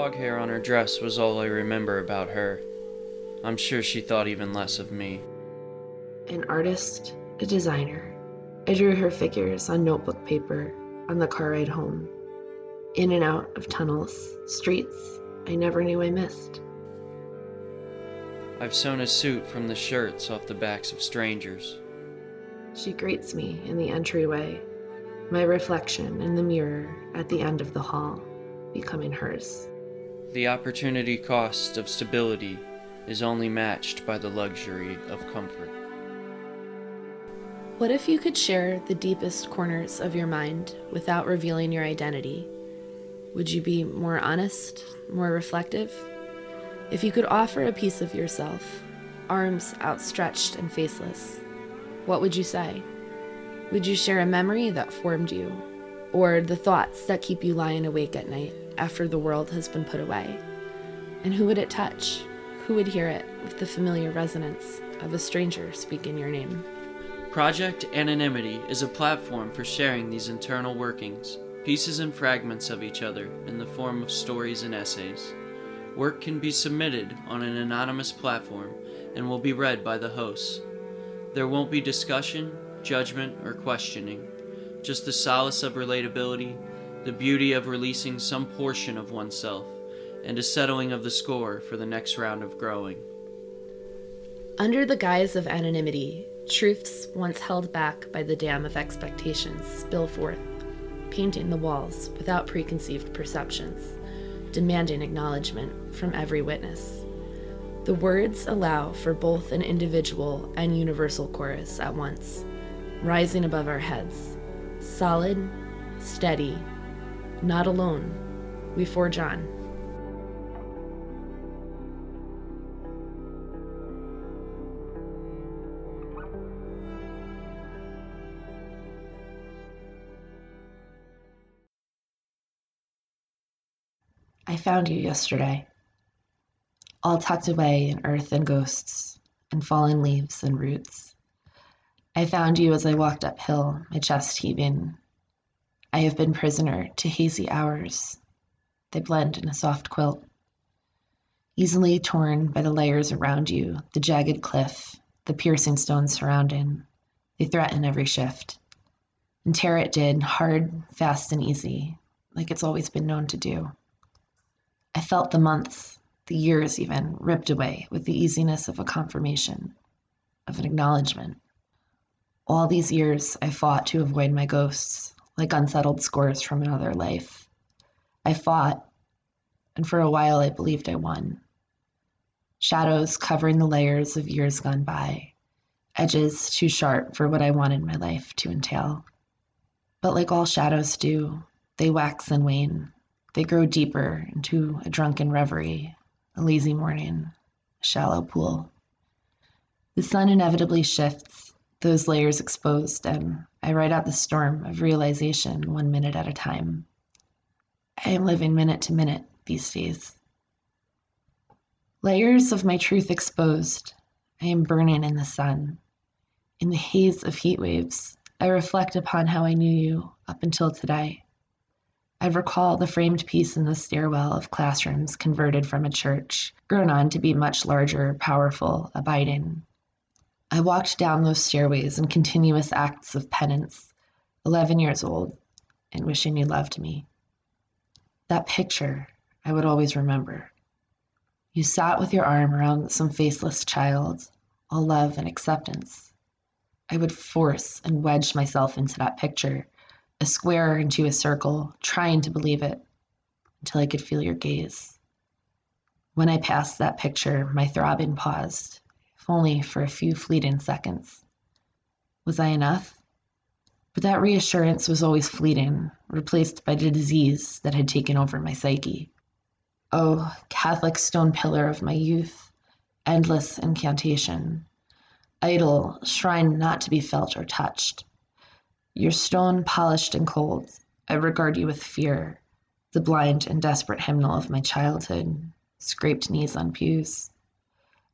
dog hair on her dress was all I remember about her. I'm sure she thought even less of me. An artist, a designer. I drew her figures on notebook paper on the car ride home. In and out of tunnels, streets I never knew I missed. I've sewn a suit from the shirts off the backs of strangers. She greets me in the entryway, my reflection in the mirror at the end of the hall, becoming hers. The opportunity cost of stability is only matched by the luxury of comfort. What if you could share the deepest corners of your mind without revealing your identity? Would you be more honest, more reflective? If you could offer a piece of yourself, arms outstretched and faceless, what would you say? Would you share a memory that formed you, or the thoughts that keep you lying awake at night after the world has been put away? And who would it touch? Who would hear it with the familiar resonance of a stranger speaking your name? Project Anonymity is a platform for sharing these internal workings, pieces and fragments of each other in the form of stories and essays. Work can be submitted on an anonymous platform and will be read by the hosts. There won't be discussion, judgment, or questioning, just the solace of relatability, the beauty of releasing some portion of oneself, and a settling of the score for the next round of growing. Under the guise of anonymity, truths once held back by the dam of expectations spill forth, painting the walls without preconceived perceptions, demanding acknowledgement from every witness. The words allow for both an individual and universal chorus at once, rising above our heads, solid, steady, not alone. We forge on. I found you yesterday, all tucked away in earth and ghosts, and fallen leaves and roots. I found you as I walked uphill, my chest heaving. I have been prisoner to hazy hours. They blend in a soft quilt. Easily torn by the layers around you, the jagged cliff, the piercing stones surrounding, they threaten every shift. And tear it did, hard, fast, and easy, like it's always been known to do. I felt the months, the years even, ripped away with the easiness of a confirmation, of an acknowledgement. All these years I fought to avoid my ghosts, like unsettled scores from another life. I fought, and for a while I believed I won. Shadows covering the layers of years gone by, edges too sharp for what I wanted my life to entail. But like all shadows do, they wax and wane, they grow deeper into a drunken reverie, a lazy morning, a shallow pool. The sun inevitably shifts, those layers exposed, and I ride out the storm of realization one minute at a time. I am living minute to minute these days. Layers of my truth exposed, I am burning in the sun. In the haze of heat waves, I reflect upon how I knew you up until today. I recall the framed piece in the stairwell of classrooms converted from a church, grown on to be much larger, powerful, abiding. I walked down those stairways in continuous acts of penance, 11 years old, and wishing you loved me. That picture I would always remember. You sat with your arm around some faceless child, all love and acceptance. I would force and wedge myself into that picture a square into a circle, trying to believe it until I could feel your gaze. When I passed that picture, my throbbing paused, if only for a few fleeting seconds. Was I enough? But that reassurance was always fleeting, replaced by the disease that had taken over my psyche. Oh, Catholic stone pillar of my youth, endless incantation, idol, shrine not to be felt or touched. Your stone polished and cold, I regard you with fear, the blind and desperate hymnal of my childhood, scraped knees on pews.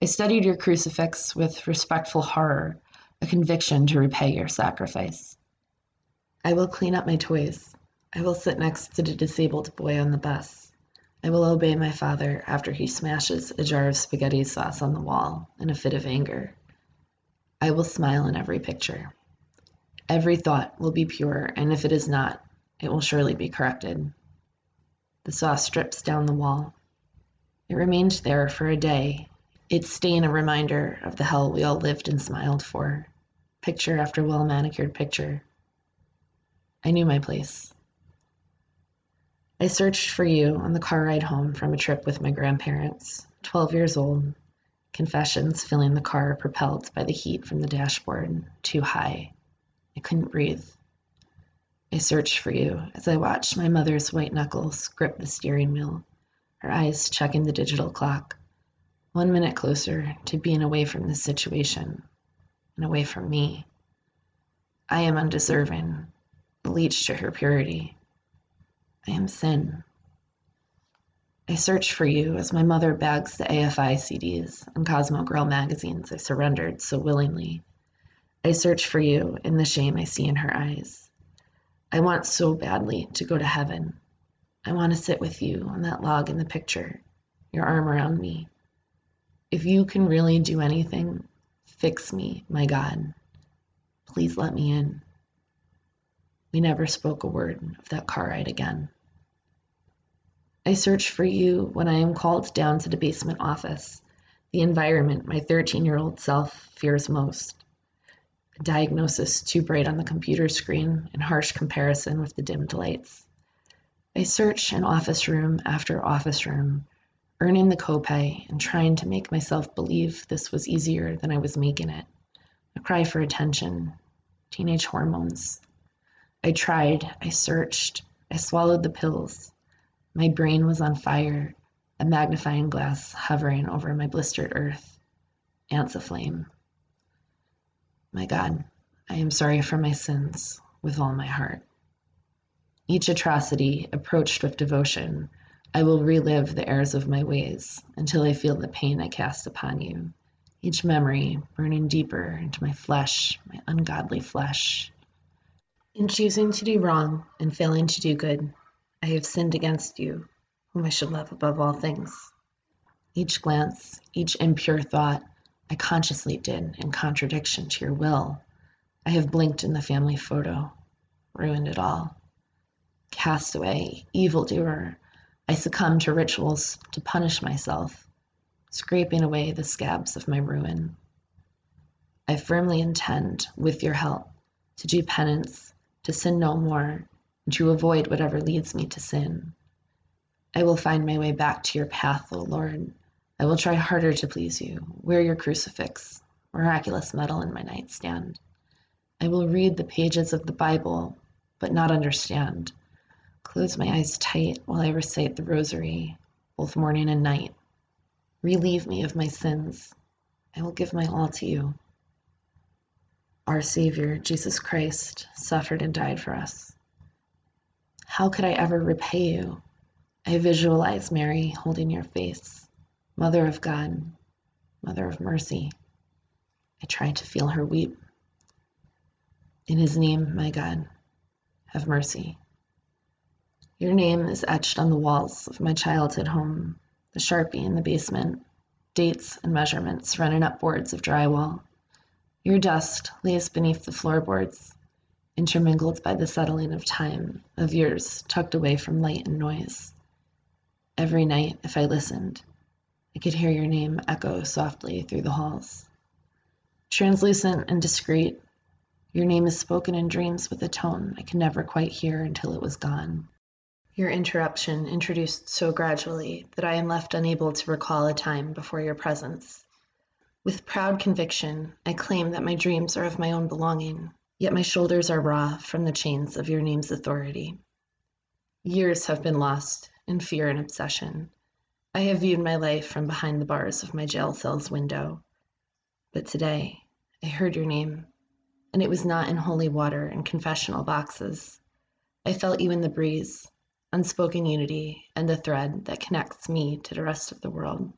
I studied your crucifix with respectful horror, a conviction to repay your sacrifice. I will clean up my toys. I will sit next to the disabled boy on the bus. I will obey my father after he smashes a jar of spaghetti sauce on the wall in a fit of anger. I will smile in every picture. Every thought will be pure, and if it is not, it will surely be corrected. The sauce drips down the wall. It remained there for a day, its stain a reminder of the hell we all lived and smiled for, picture after well manicured picture. I knew my place. I searched for you on the car ride home from a trip with my grandparents, 12 years old, confessions filling the car propelled by the heat from the dashboard, too high. I couldn't breathe. I searched for you as I watched my mother's white knuckles grip the steering wheel, her eyes checking the digital clock. One minute closer to being away from this situation and away from me. I am undeserving, bleached to her purity. I am sin. I search for you as my mother bags the AFI CDs and Cosmo Girl magazines I surrendered so willingly. I search for you in the shame I see in her eyes. I want so badly to go to heaven. I want to sit with you on that log in the picture, your arm around me. If you can really do anything, fix me, my God. Please let me in. We never spoke a word of that car ride again. I search for you when I am called down to the basement office, the environment my 13 year old self fears most. A diagnosis too bright on the computer screen in harsh comparison with the dimmed lights. I search in office room after office room, earning the copay and trying to make myself believe this was easier than I was making it. A cry for attention, teenage hormones. I tried, I searched, I swallowed the pills. My brain was on fire, a magnifying glass hovering over my blistered earth. Ants aflame. My God, I am sorry for my sins with all my heart. Each atrocity approached with devotion, I will relive the errors of my ways until I feel the pain I cast upon you. Each memory burning deeper into my flesh, my ungodly flesh. In choosing to do wrong and failing to do good, I have sinned against you, whom I should love above all things. Each glance, each impure thought, I consciously did in contradiction to your will. I have blinked in the family photo, ruined it all. Castaway, evildoer, I succumb to rituals to punish myself, scraping away the scabs of my ruin. I firmly intend, with your help, to do penance, to sin no more, and to avoid whatever leads me to sin. I will find my way back to your path, O Lord. I will try harder to please you, wear your crucifix, miraculous medal in my nightstand. I will read the pages of the Bible, but not understand. Close my eyes tight while I recite the rosary, both morning and night. Relieve me of my sins. I will give my all to you. Our Savior, Jesus Christ, suffered and died for us. How could I ever repay you? I visualize Mary holding your face, Mother of God, Mother of Mercy. I try to feel her weep. In His name, my God, have mercy. Your name is etched on the walls of my childhood home, the sharpie in the basement, dates and measurements running up boards of drywall. Your dust lays beneath the floorboards, intermingled by the settling of time, of years tucked away from light and noise. Every night, if I listened, I could hear your name echo softly through the halls. Translucent and discreet, your name is spoken in dreams with a tone I could never quite hear until it was gone. Your interruption introduced so gradually that I am left unable to recall a time before your presence. With proud conviction, I claim that my dreams are of my own belonging, yet my shoulders are raw from the chains of your name's authority. Years have been lost in fear and obsession. I have viewed my life from behind the bars of my jail cell's window. But today, I heard your name, and it was not in holy water and confessional boxes. I felt you in the breeze, unspoken unity, and the thread that connects me to the rest of the world.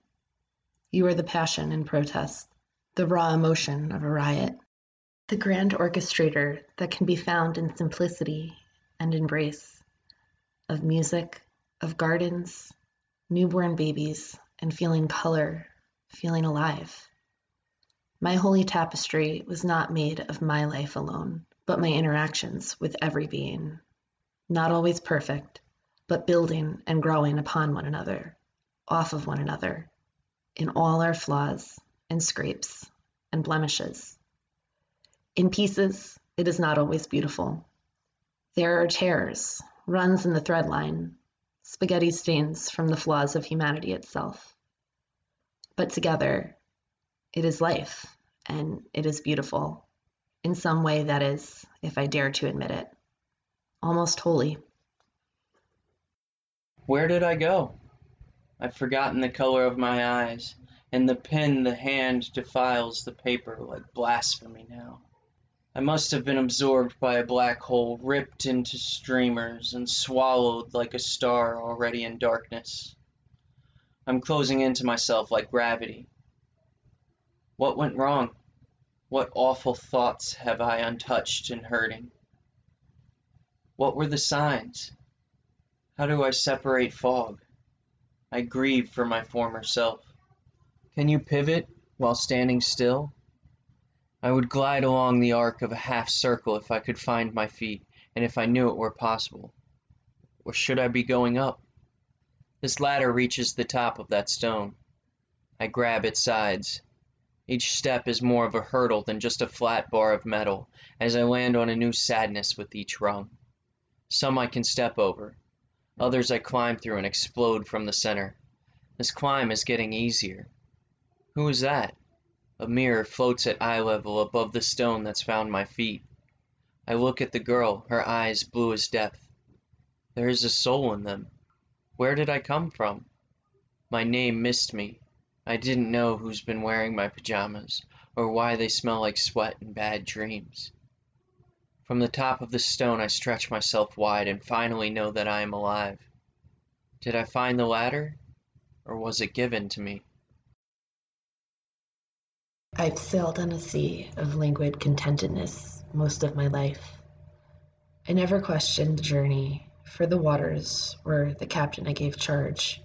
You are the passion in protest, the raw emotion of a riot, the grand orchestrator that can be found in simplicity and embrace, of music, of gardens, newborn babies, and feeling color, feeling alive. My holy tapestry was not made of my life alone, but my interactions with every being. Not always perfect, but building and growing upon one another, off of one another, in all our flaws and scrapes and blemishes. In pieces, it is not always beautiful. There are tears, runs in the thread line, spaghetti stains from the flaws of humanity itself. But together, it is life, and it is beautiful. In some way, that is, if I dare to admit it, almost holy. Where did I go? I've forgotten the color of my eyes, and the pen the hand defiles the paper like blasphemy now. I must have been absorbed by a black hole, ripped into streamers, and swallowed like a star already in darkness. I'm closing into myself like gravity. What went wrong? What awful thoughts have I untouched and hurting? What were the signs? How do I separate fog? I grieve for my former self. Can you pivot while standing still? I would glide along the arc of a half circle if I could find my feet, and if I knew it were possible. Or should I be going up? This ladder reaches the top of that stone. I grab its sides. Each step is more of a hurdle than just a flat bar of metal, as I land on a new sadness with each rung. Some I can step over, others I climb through and explode from the center. This climb is getting easier. Who is that? A mirror floats at eye level above the stone that's found my feet. I look at the girl, her eyes blue as depth. There is a soul in them. Where did I come from? My name missed me. I didn't know who's been wearing my pajamas, or why they smell like sweat and bad dreams. From the top of the stone I stretch myself wide and finally know that I am alive. Did I find the ladder, or was it given to me? I've sailed on a sea of languid contentedness most of my life. I never questioned the journey, for the waters, or the captain I gave charge,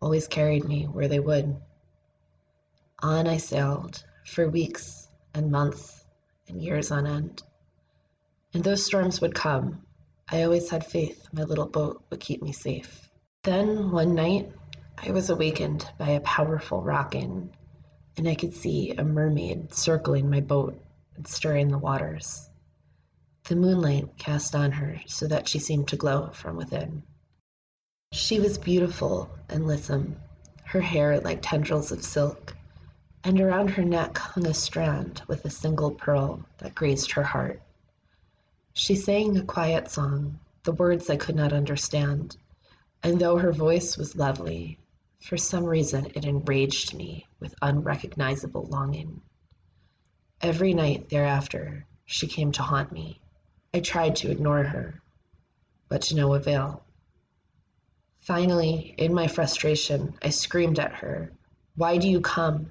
always carried me where they would. On I sailed for weeks and months and years on end. And though storms would come, I always had faith my little boat would keep me safe. Then one night, I was awakened by a powerful rocking and I could see a mermaid circling my boat and stirring the waters. The moonlight cast on her so that she seemed to glow from within. She was beautiful and lissom, her hair like tendrils of silk, and around her neck hung a strand with a single pearl that grazed her heart. She sang a quiet song, the words I could not understand, and though her voice was lovely, for some reason it enraged me with unrecognizable longing. Every night thereafter she came to haunt me. I tried to ignore her, but to no avail. Finally, in my frustration, I screamed at her, Why do you come?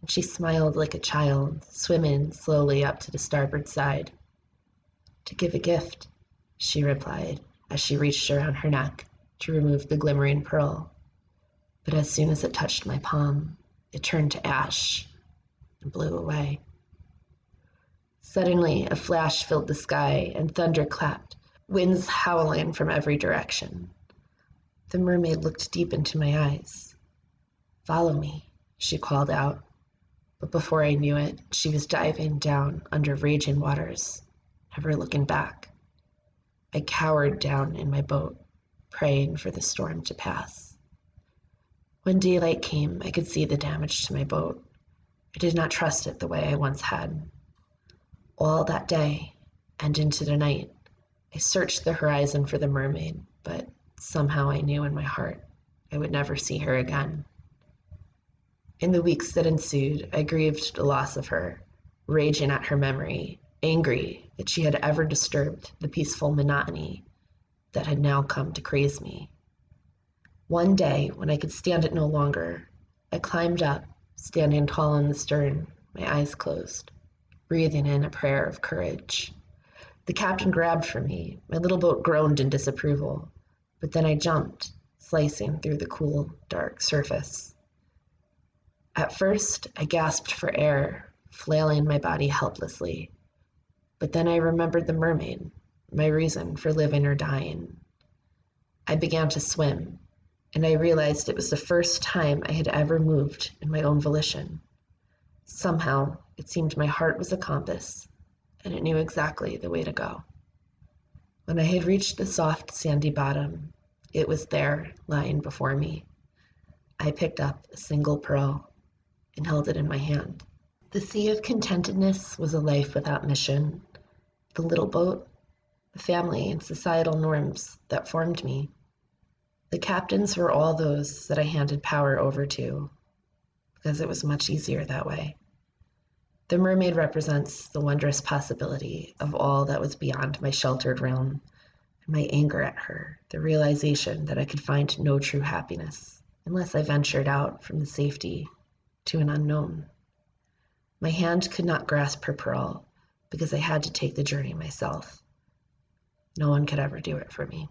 And she smiled like a child, swimming slowly up to the starboard side. To give a gift, she replied as she reached around her neck to remove the glimmering pearl but as soon as it touched my palm, it turned to ash and blew away. Suddenly, a flash filled the sky and thunder clapped, winds howling from every direction. The mermaid looked deep into my eyes. Follow me, she called out. But before I knew it, she was diving down under raging waters, never looking back. I cowered down in my boat, praying for the storm to pass. When daylight came, I could see the damage to my boat. I did not trust it the way I once had. All that day and into the night, I searched the horizon for the mermaid, but somehow I knew in my heart I would never see her again. In the weeks that ensued, I grieved the loss of her, raging at her memory, angry that she had ever disturbed the peaceful monotony that had now come to craze me. One day, when I could stand it no longer, I climbed up, standing tall in the stern, my eyes closed, breathing in a prayer of courage. The captain grabbed for me. My little boat groaned in disapproval, but then I jumped, slicing through the cool, dark surface. At first, I gasped for air, flailing my body helplessly. But then I remembered the mermaid, my reason for living or dying. I began to swim, and I realized it was the first time I had ever moved in my own volition. Somehow, it seemed my heart was a compass, and it knew exactly the way to go. When I had reached the soft, sandy bottom, it was there, lying before me. I picked up a single pearl and held it in my hand. The sea of contentedness was a life without mission. The little boat, the family and societal norms that formed me. The captains were all those that I handed power over to, because it was much easier that way. The mermaid represents the wondrous possibility of all that was beyond my sheltered realm, and my anger at her, the realization that I could find no true happiness unless I ventured out from the safety to an unknown. My hand could not grasp her pearl because I had to take the journey myself. No one could ever do it for me.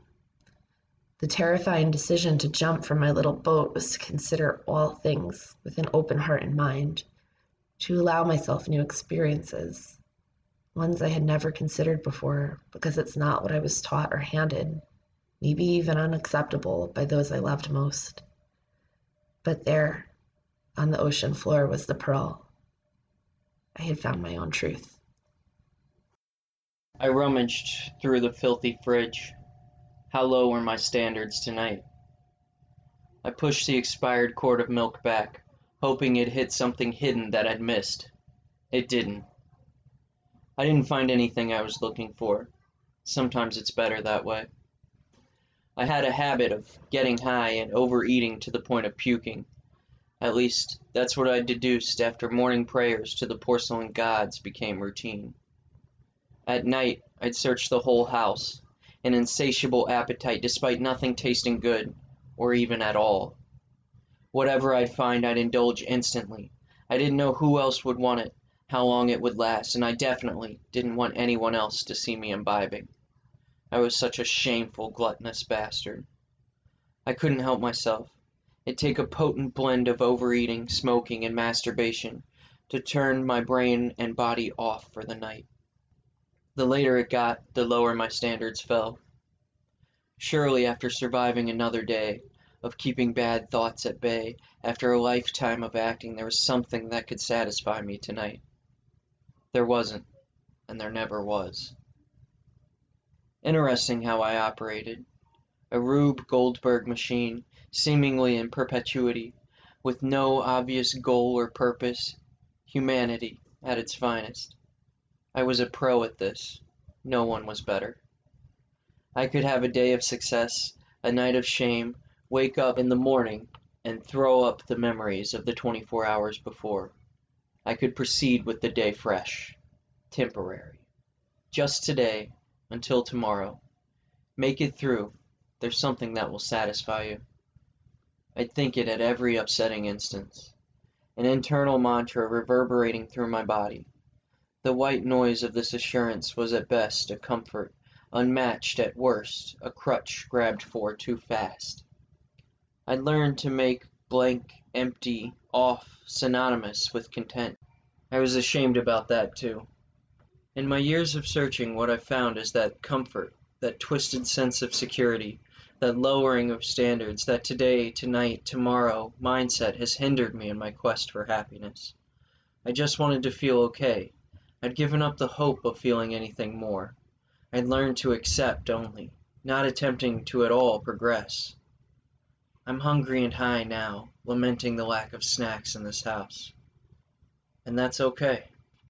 The terrifying decision to jump from my little boat was to consider all things with an open heart and mind to allow myself new experiences, ones I had never considered before because it's not what I was taught or handed, maybe even unacceptable by those I loved most. But there, on the ocean floor, was the pearl. I had found my own truth. I rummaged through the filthy fridge. How low were my standards tonight? I pushed the expired quart of milk back hoping it hit something hidden that I'd missed. It didn't. I didn't find anything I was looking for. Sometimes it's better that way. I had a habit of getting high and overeating to the point of puking. At least, that's what I deduced after morning prayers to the porcelain gods became routine. At night, I'd search the whole house, an insatiable appetite despite nothing tasting good, or even at all. Whatever I'd find, I'd indulge instantly. I didn't know who else would want it, how long it would last, and I definitely didn't want anyone else to see me imbibing. I was such a shameful, gluttonous bastard. I couldn't help myself. It'd take a potent blend of overeating, smoking, and masturbation to turn my brain and body off for the night. The later it got, the lower my standards fell. Surely, after surviving another day, of keeping bad thoughts at bay. After a lifetime of acting, there was something that could satisfy me tonight. There wasn't, and there never was. Interesting how I operated. A Rube Goldberg machine, seemingly in perpetuity, with no obvious goal or purpose. Humanity at its finest. I was a pro at this. No one was better. I could have a day of success, a night of shame, wake up in the morning and throw up the memories of the 24 hours before. I could proceed with the day fresh, temporary. Just today, until tomorrow. Make it through. There's something that will satisfy you. I'd think it at every upsetting instance. An internal mantra reverberating through my body. The white noise of this assurance was at best a comfort, unmatched at worst, a crutch grabbed for too fast. I'd learned to make blank, empty, off synonymous with content. I was ashamed about that too. In my years of searching, what I found is that comfort, that twisted sense of security, that lowering of standards, that today, tonight, tomorrow mindset has hindered me in my quest for happiness. I just wanted to feel okay. I'd given up the hope of feeling anything more. I'd learned to accept only, not attempting to at all progress. I'm hungry and high now, lamenting the lack of snacks in this house. And that's okay.